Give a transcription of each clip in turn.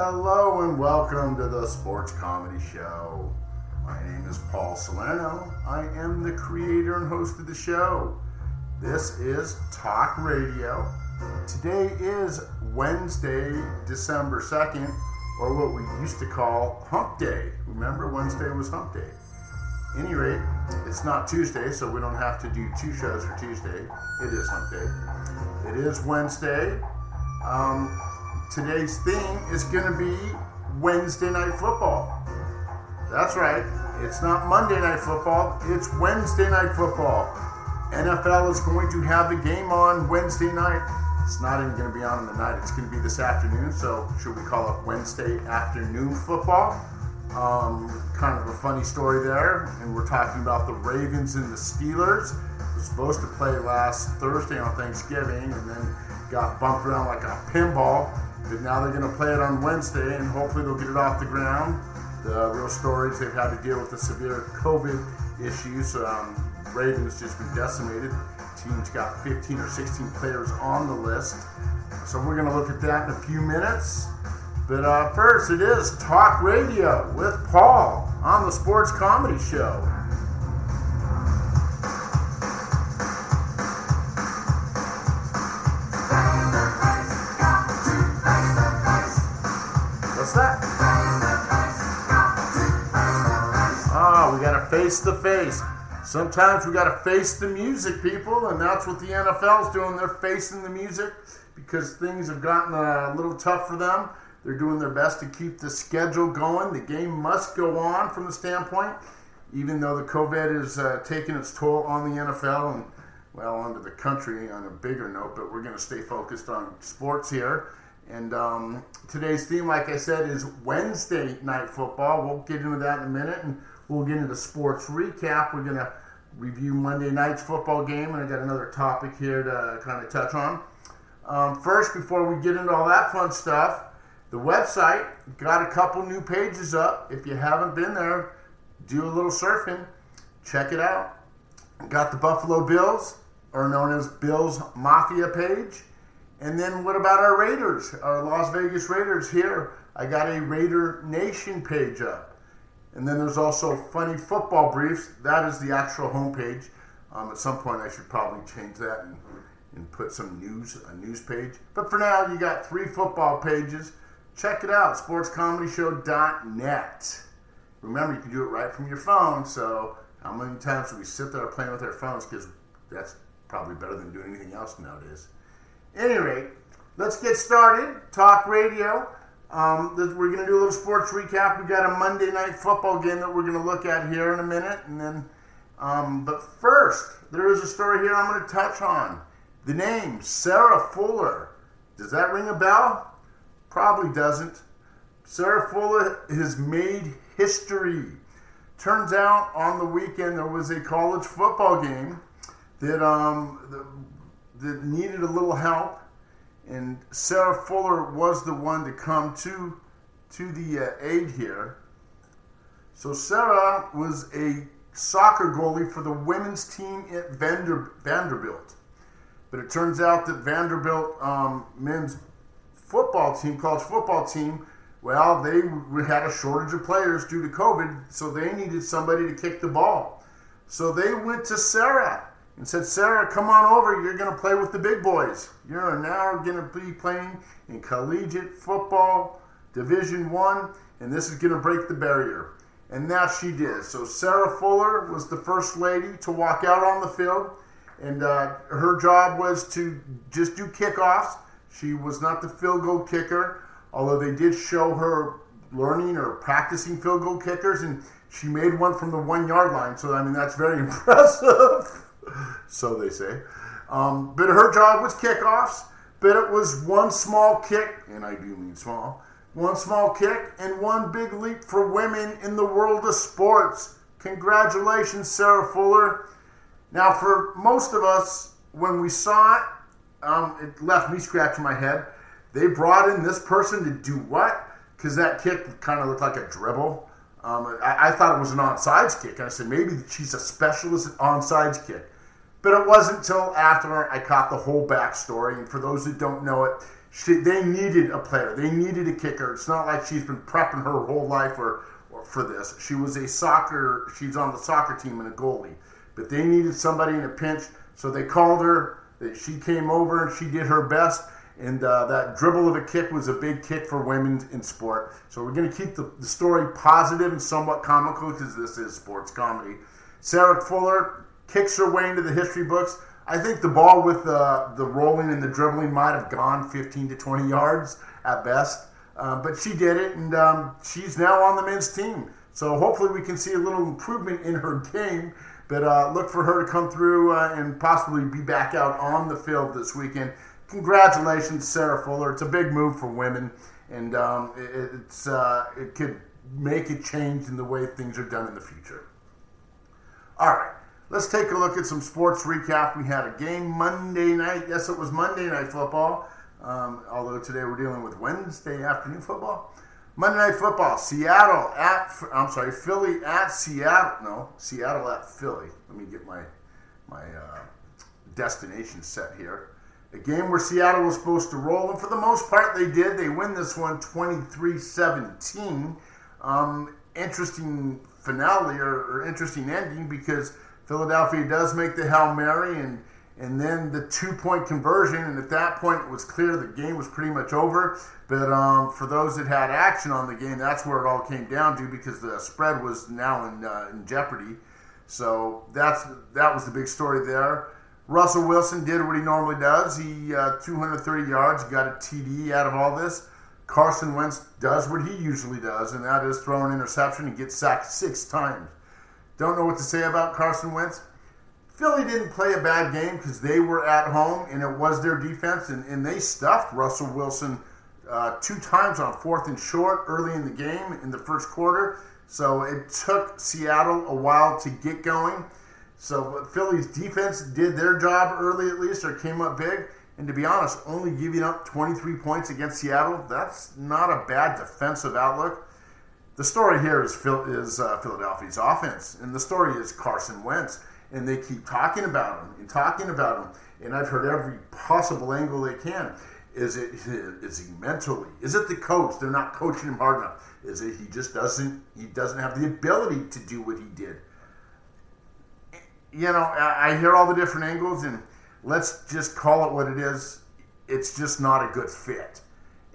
Hello and welcome to the Sports Comedy Show. My name is Paul Salerno. I am the creator and host of the show. This is Talk Radio. Today is Wednesday, December 2nd, or what we used to call Hump Day. Remember, Wednesday was Hump Day. Any rate, it's not Tuesday, so we don't have to do two shows for Tuesday. It is Hump Day. It is Wednesday. Um, today's theme is going to be Wednesday Night Football. That's right. It's not Monday Night Football, it's Wednesday Night Football. NFL is going to have the game on Wednesday night. It's not even going to be on in the night, it's going to be this afternoon. So, should we call it Wednesday afternoon football? Um, kind of a funny story there. And we're talking about the Ravens and the Steelers. It was supposed to play last Thursday on Thanksgiving and then got bumped around like a pinball. But now they're going to play it on Wednesday and hopefully they'll get it off the ground. The real stories they've had to deal with the severe COVID issues. Um, Ravens just been decimated. Team's got 15 or 16 players on the list. So we're going to look at that in a few minutes. But uh, first, it is Talk Radio with Paul on the Sports Comedy Show. Got to face face. Sometimes we got to face the music, people, and that's what the NFL's doing. They're facing the music because things have gotten a little tough for them. They're doing their best to keep the schedule going. The game must go on from the standpoint, even though the COVID is uh, taking its toll on the NFL and, well, onto the country on a bigger note, but we're going to stay focused on sports here. And um, today's theme, like I said, is Wednesday night football. We'll get into that in a minute, and we'll get into sports recap. We're going to review Monday night's football game, and I got another topic here to kind of touch on. Um, first, before we get into all that fun stuff, the website got a couple new pages up. If you haven't been there, do a little surfing. Check it out. Got the Buffalo Bills, or known as Bills Mafia page. And then what about our Raiders, our Las Vegas Raiders here? I got a Raider Nation page up. And then there's also Funny Football Briefs. That is the actual homepage. Um, at some point, I should probably change that and, and put some news, a news page. But for now, you got three football pages. Check it out, sportscomedyshow.net. Remember, you can do it right from your phone. So, how many times do we sit there playing with our phones? Because that's probably better than doing anything else nowadays. Any rate, let's get started. Talk radio. Um, we're going to do a little sports recap. We got a Monday night football game that we're going to look at here in a minute, and then. Um, but first, there is a story here I'm going to touch on. The name Sarah Fuller. Does that ring a bell? Probably doesn't. Sarah Fuller has made history. Turns out on the weekend there was a college football game that um, that needed a little help, and Sarah Fuller was the one to come to to the uh, aid here. So Sarah was a soccer goalie for the women's team at Vander, Vanderbilt, but it turns out that Vanderbilt um, men's football team, college football team, well, they had a shortage of players due to COVID, so they needed somebody to kick the ball. So they went to Sarah and said, Sarah, come on over. You're going to play with the big boys. You're now going to be playing in collegiate football, Division One, and this is going to break the barrier. And that she did. So Sarah Fuller was the first lady to walk out on the field, and uh, her job was to just do kickoffs. She was not the field goal kicker, although they did show her learning or practicing field goal kickers, and she made one from the one yard line. So, I mean, that's very impressive. so they say. Um, but her job was kickoffs, but it was one small kick, and I do mean small, one small kick and one big leap for women in the world of sports. Congratulations, Sarah Fuller. Now, for most of us, when we saw it, um, it left me scratching my head. They brought in this person to do what? Because that kick kind of looked like a dribble. Um, I, I, thought it was an onside kick. And I said, maybe she's a specialist at onside kick. But it wasn't until after I caught the whole backstory. And for those that don't know it, she, they needed a player. They needed a kicker. It's not like she's been prepping her whole life or, or for this. She was a soccer. She's on the soccer team and a goalie, but they needed somebody in a pinch, so they called her. She came over and she did her best. And uh, that dribble of a kick was a big kick for women in sport. So we're going to keep the, the story positive and somewhat comical because this is sports comedy. Sarah Fuller kicks her way into the history books. I think the ball with the, the rolling and the dribbling might have gone 15 to 20 yards at best. Uh, but she did it, and um, she's now on the men's team. So hopefully we can see a little improvement in her game. But uh, look for her to come through uh, and possibly be back out on the field this weekend. Congratulations, Sarah Fuller. It's a big move for women, and um, it, it's uh, it could make a change in the way things are done in the future. All right. Let's take a look at some sports recap. We had a game Monday night. Yes, it was Monday night football. Um, although today we're dealing with Wednesday afternoon football. Monday night football. Seattle at I'm sorry, Philly at Seattle. No, Seattle at Philly. Let me get my my uh, destination set here. A game where Seattle was supposed to roll, and for the most part they did. They win this one 23-17. Um, interesting finale or, or interesting ending because Philadelphia does make the Hail Mary and and then the two point conversion. And at that point, it was clear the game was pretty much over. But um, for those that had action on the game, that's where it all came down to because the spread was now in, uh, in jeopardy. So that's that was the big story there. Russell Wilson did what he normally does. He uh, 230 yards, got a TD out of all this. Carson Wentz does what he usually does, and that is throw an interception and get sacked six times. Don't know what to say about Carson Wentz. Philly didn't play a bad game because they were at home and it was their defense, and, and they stuffed Russell Wilson uh, two times on fourth and short early in the game in the first quarter. So it took Seattle a while to get going. So Philly's defense did their job early at least, or came up big. And to be honest, only giving up 23 points against Seattle, that's not a bad defensive outlook. The story here is, is uh, Philadelphia's offense, and the story is Carson Wentz. And they keep talking about him and talking about him. And I've heard every possible angle they can. Is it is he mentally? Is it the coach? They're not coaching him hard enough. Is it he just doesn't he doesn't have the ability to do what he did? You know, I, I hear all the different angles, and let's just call it what it is. It's just not a good fit.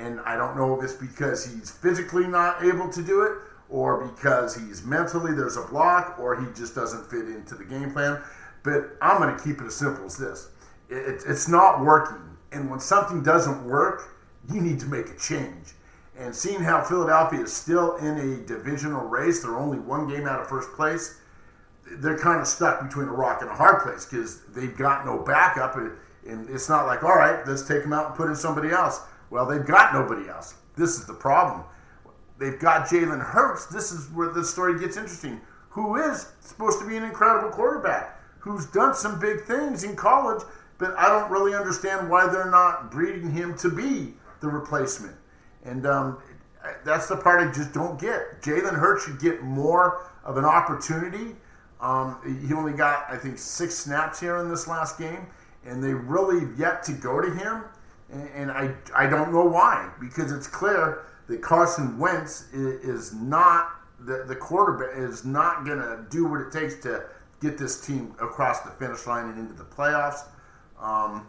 And I don't know if it's because he's physically not able to do it or because he's mentally there's a block or he just doesn't fit into the game plan. But I'm going to keep it as simple as this it, it's not working. And when something doesn't work, you need to make a change. And seeing how Philadelphia is still in a divisional race, they're only one game out of first place. They're kind of stuck between a rock and a hard place because they've got no backup. And it's not like, all right, let's take them out and put in somebody else. Well, they've got nobody else. This is the problem. They've got Jalen Hurts. This is where the story gets interesting. Who is supposed to be an incredible quarterback, who's done some big things in college, but I don't really understand why they're not breeding him to be the replacement. And um, that's the part I just don't get. Jalen Hurts should get more of an opportunity. Um, he only got, I think, six snaps here in this last game, and they really yet to go to him and I, I don't know why because it's clear that Carson Wentz is, not the, the quarterback is not going to do what it takes to get this team across the finish line and into the playoffs. Um,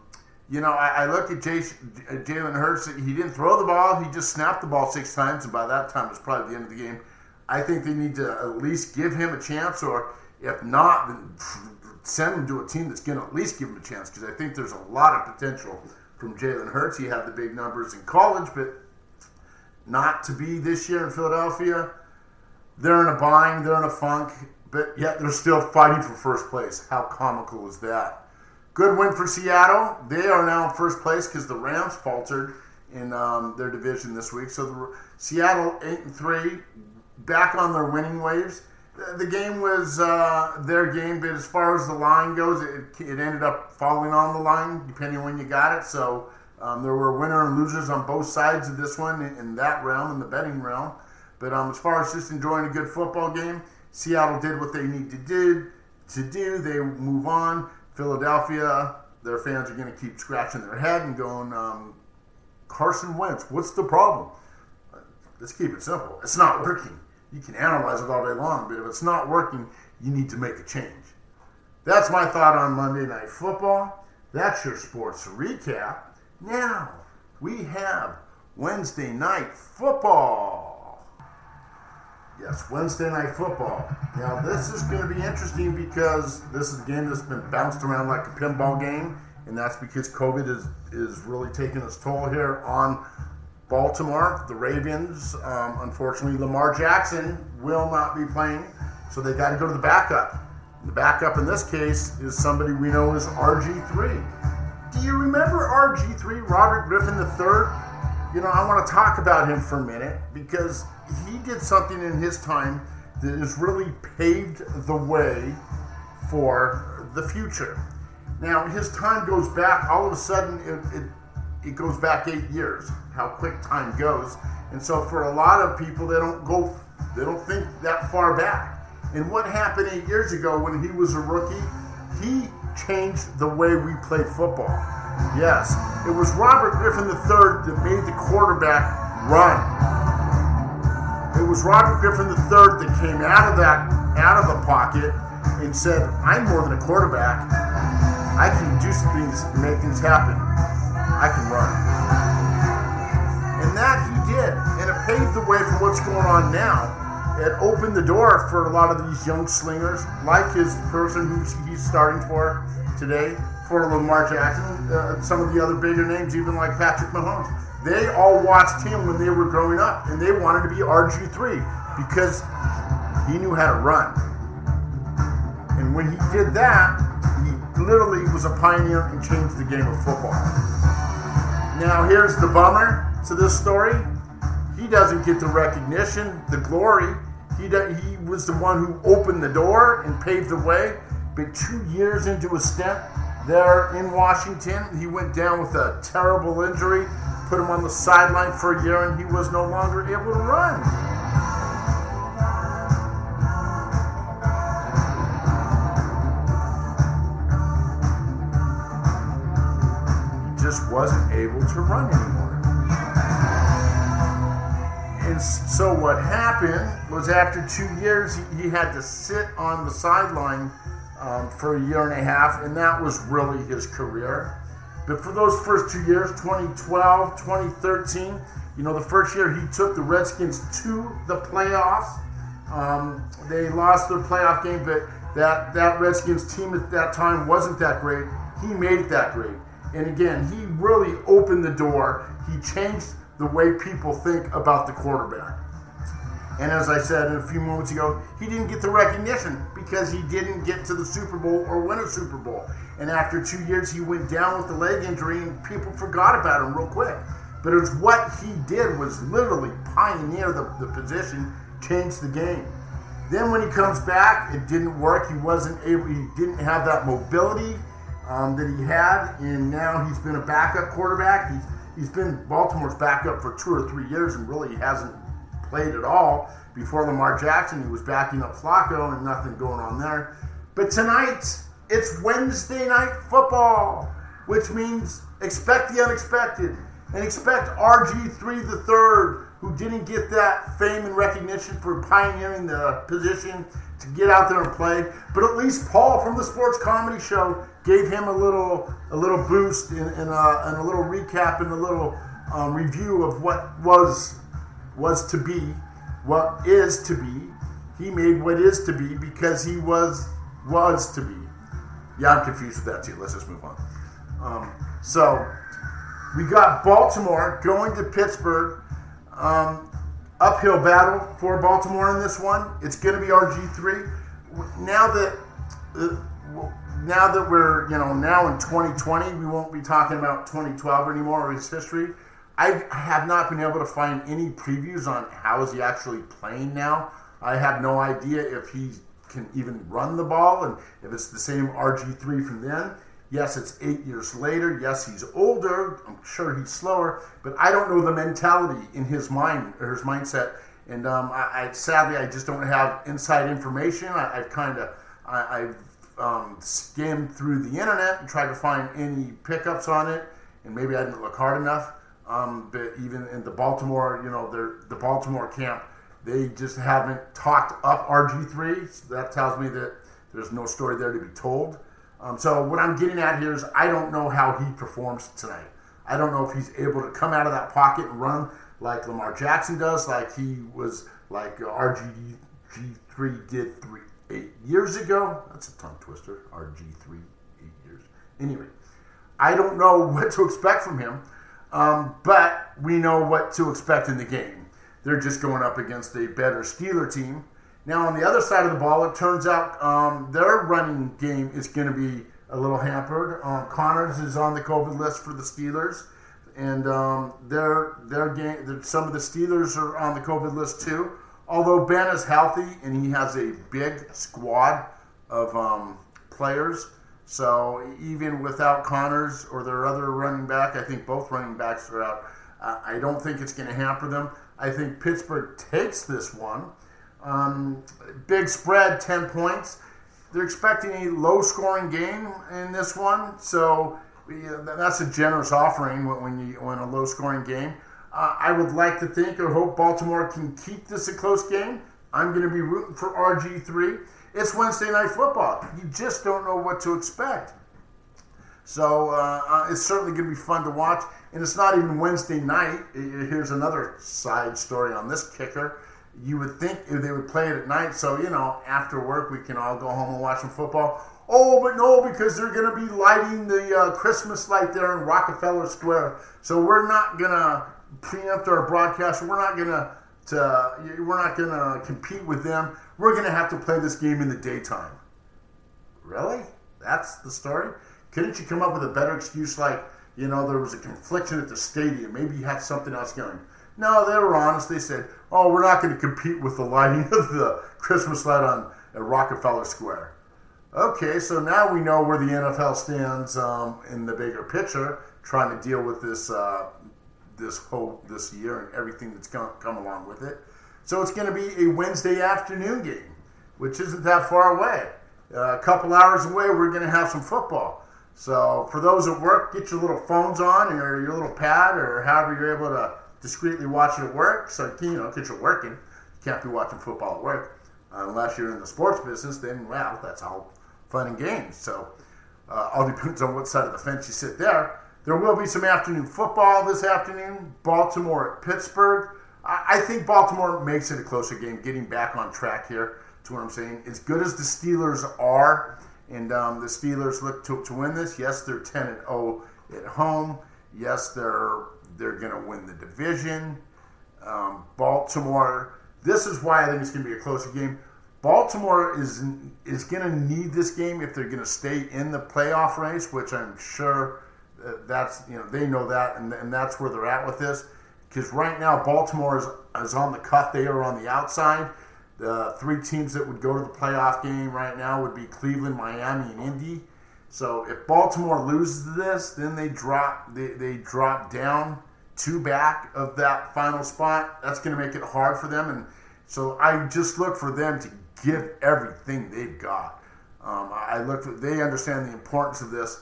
you know, I, I look at Jalen Hurts. He didn't throw the ball. He just snapped the ball six times, and by that time, it's probably the end of the game. I think they need to at least give him a chance, or if not, then send him to a team that's going to at least give him a chance because I think there's a lot of potential from Jalen Hurts. He had the big numbers in college, but not to be this year in Philadelphia. They're in a bind, they're in a funk, but yet they're still fighting for first place. How comical is that? Good win for Seattle. They are now in first place because the Rams faltered in um, their division this week. So the, Seattle eight and three, back on their winning waves the game was uh, their game, but as far as the line goes, it, it ended up falling on the line, depending on when you got it. So um, there were winner and losers on both sides of this one in, in that realm, in the betting realm. But um, as far as just enjoying a good football game, Seattle did what they need to do. To do, they move on. Philadelphia, their fans are going to keep scratching their head and going, um, Carson Wentz. What's the problem? Let's keep it simple. It's not working. You can analyze it all day long, but if it's not working, you need to make a change. That's my thought on Monday Night Football. That's your sports recap. Now, we have Wednesday Night Football. Yes, Wednesday Night Football. Now, this is going to be interesting because this is a game that's been bounced around like a pinball game, and that's because COVID is, is really taking its toll here on Baltimore, the Ravens. Um, unfortunately, Lamar Jackson will not be playing, so they got to go to the backup. The backup in this case is somebody we know as RG3. Do you remember RG3, Robert Griffin III? You know, I want to talk about him for a minute because he did something in his time that has really paved the way for the future. Now, his time goes back, all of a sudden, it, it it goes back eight years. How quick time goes, and so for a lot of people, they don't go, they don't think that far back. And what happened eight years ago when he was a rookie? He changed the way we played football. Yes, it was Robert Griffin III that made the quarterback run. It was Robert Griffin III that came out of that out of the pocket and said, "I'm more than a quarterback. I can do things, make things happen." I can run. And that he did. And it paved the way for what's going on now. It opened the door for a lot of these young slingers, like his person who he's starting for today, for Lamar Jackson, uh, some of the other bigger names, even like Patrick Mahomes. They all watched him when they were growing up, and they wanted to be RG3 because he knew how to run. And when he did that, he literally was a pioneer and changed the game of football. Now, here's the bummer to this story. He doesn't get the recognition, the glory. He, do, he was the one who opened the door and paved the way. But two years into his stint there in Washington, he went down with a terrible injury, put him on the sideline for a year, and he was no longer able to run. Wasn't able to run anymore. And so what happened was after two years, he, had to sit on the sideline um, for a year and a half, and that was really his career. But for those first two years, 2012, 2013, you know, the first year he took the Redskins to the playoffs. Um, they lost their playoff game, but that, that Redskins team at that time wasn't that great. He made it that great. And again, he really opened the door. He changed the way people think about the quarterback. And as I said a few moments ago, he didn't get the recognition because he didn't get to the Super Bowl or win a Super Bowl. And after two years, he went down with the leg injury, and people forgot about him real quick. But it was what he did was literally pioneer the, the position, change the game. Then when he comes back, it didn't work. He wasn't able. He didn't have that mobility um, that he had, and now he's been a backup quarterback. He's he's been Baltimore's backup for two or three years, and really hasn't played at all. Before Lamar Jackson, he was backing up Flacco, and nothing going on there. But tonight, it's Wednesday night football, which means expect the unexpected and expect RG3 the third, who didn't get that fame and recognition for pioneering the position to get out there and play. But at least Paul from the Sports Comedy Show gave him a little a little boost uh, and a little recap and a little um, review of what was was to be, what is to be. He made what is to be because he was was to be. Yeah, I'm confused with that too. Let's just move on. Um, so we got Baltimore going to Pittsburgh. Um, uphill battle for Baltimore in this one. It's going to be RG3. Now that uh, now that we're you know now in 2020, we won't be talking about 2012 anymore or his history. I have not been able to find any previews on how is he actually playing now. I have no idea if he can even run the ball and if it's the same RG3 from then. Yes, it's eight years later. Yes, he's older. I'm sure he's slower, but I don't know the mentality in his mind or his mindset. And um, I, I, sadly, I just don't have inside information. I, have kind of, I, have um, skimmed through the internet and tried to find any pickups on it, and maybe I didn't look hard enough. Um, but even in the Baltimore, you know, the Baltimore camp, they just haven't talked up RG3. So that tells me that there's no story there to be told. Um, so what I'm getting at here is I don't know how he performs tonight. I don't know if he's able to come out of that pocket and run like Lamar Jackson does, like he was like RG3 did three eight years ago. That's a tongue twister. RG3 eight years. Anyway, I don't know what to expect from him, um, but we know what to expect in the game. They're just going up against a better Steeler team. Now, on the other side of the ball, it turns out um, their running game is going to be a little hampered. Um, Connors is on the COVID list for the Steelers, and um, their their game. Some of the Steelers are on the COVID list too. Although Ben is healthy and he has a big squad of um, players, so even without Connors or their other running back, I think both running backs are out. Uh, I don't think it's going to hamper them. I think Pittsburgh takes this one. Um, big spread, 10 points. They're expecting a low scoring game in this one, so that's a generous offering when you when a low scoring game. Uh, I would like to think or hope Baltimore can keep this a close game. I'm going to be rooting for RG3. It's Wednesday night football. You just don't know what to expect. So uh, uh, it's certainly going to be fun to watch. And it's not even Wednesday night. Here's another side story on this kicker. You would think if they would play it at night, so you know after work we can all go home and watch some football. Oh, but no, because they're going to be lighting the uh, Christmas light there in Rockefeller Square. So we're not going to preempt our broadcast. We're not going to we're not going to compete with them. We're going to have to play this game in the daytime. Really? That's the story? Couldn't you come up with a better excuse like, you know, there was a confliction at the stadium. Maybe you had something else going. No, they were honest. They said, oh, we're not going to compete with the lighting of the Christmas light on at Rockefeller Square. Okay, so now we know where the NFL stands um, in the bigger picture, trying to deal with this uh, this whole this year and everything that's come, come along with it. So it's going to be a Wednesday afternoon game, which isn't that far away. Uh, a couple hours away, we're going to have some football. So for those at work, get your little phones on or your little pad or however you're able to discreetly watching it at work. So you know, because you're working, you can't be watching football at work unless you're in the sports business. Then well, that's all fun and games. So uh, all depends on what side of the fence you sit there. There will be some afternoon football this afternoon. Baltimore at Pittsburgh. I think Baltimore makes it a closer game, getting back on track here to what I'm saying. As good as the Steelers are, and um, the Steelers look to, to win this, yes, they're 10 and 0 at home. Yes, they're they're going to win the division. Um, Baltimore. This is why I think it's going to be a closer game. Baltimore is is going to need this game if they're going to stay in the playoff race, which I'm sure that's you know they know that, and, and that's where they're at with this. Because right now Baltimore is, is on the cut; they are on the outside. The three teams that would go to the playoff game right now would be Cleveland, Miami, and Indy. So if Baltimore loses this, then they drop they, they drop down two back of that final spot. That's going to make it hard for them, and so I just look for them to give everything they've got. Um, I look for they understand the importance of this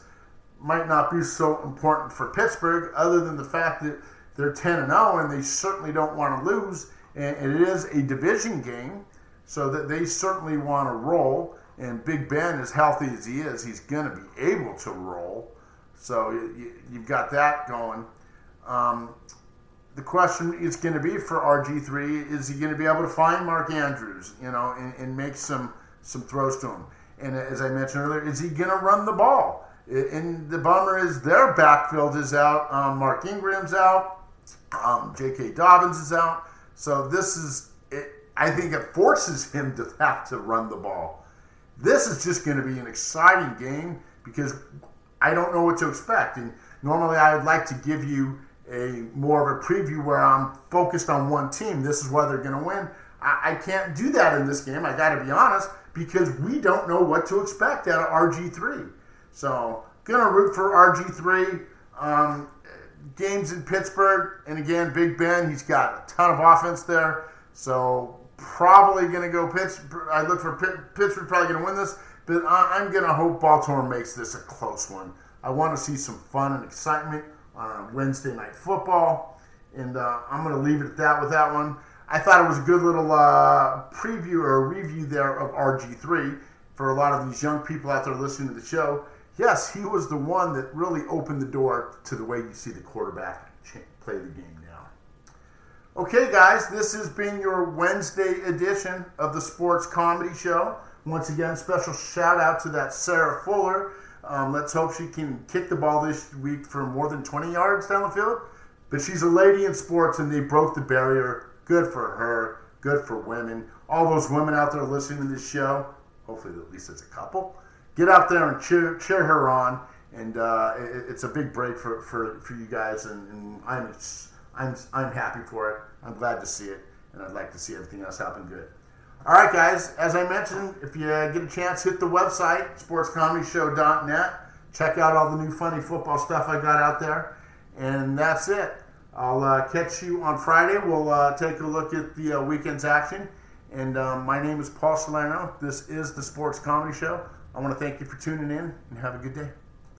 might not be so important for Pittsburgh, other than the fact that they're 10 and 0 and they certainly don't want to lose. And it is a division game, so that they certainly want to roll. And Big Ben, as healthy as he is, he's going to be able to roll. So you, have got that going. Um, the question is going to be for RG3: Is he going to be able to find Mark Andrews, you know, and, and make some some throws to him? And as I mentioned earlier, is he going to run the ball? And the bummer is their backfield is out. Um, Mark Ingram's out. Um, J.K. Dobbins is out. So this is, it, I think it forces him to have to run the ball. This is just going to be an exciting game because I don't know what to expect. And normally I would like to give you a more of a preview where I'm focused on one team. This is why they're going to win. I, I can't do that in this game. I got to be honest because we don't know what to expect out of RG3. So, gonna root for RG3. Um, games in Pittsburgh, and again, Big Ben, he's got a ton of offense there. So, probably gonna go Pittsburgh. I look for Pittsburgh, probably gonna win this, but I'm gonna hope Baltimore makes this a close one. I want to see some fun and excitement. On Wednesday Night Football. And uh, I'm going to leave it at that with that one. I thought it was a good little uh, preview or review there of RG3 for a lot of these young people out there listening to the show. Yes, he was the one that really opened the door to the way you see the quarterback play the game now. Okay, guys, this has been your Wednesday edition of the Sports Comedy Show. Once again, special shout out to that Sarah Fuller. Um, let's hope she can kick the ball this week for more than 20 yards down the field. But she's a lady in sports, and they broke the barrier Good for her. Good for women. All those women out there listening to this show, hopefully at least it's a couple, get out there and cheer, cheer her on. And uh, it, it's a big break for, for, for you guys, and, and I'm, I'm, I'm happy for it. I'm glad to see it, and I'd like to see everything else happen good. All right, guys, as I mentioned, if you get a chance, hit the website, sportscomedyshow.net. Check out all the new funny football stuff I got out there. And that's it. I'll uh, catch you on Friday. We'll uh, take a look at the uh, weekend's action. And um, my name is Paul Salerno. This is the Sports Comedy Show. I want to thank you for tuning in and have a good day.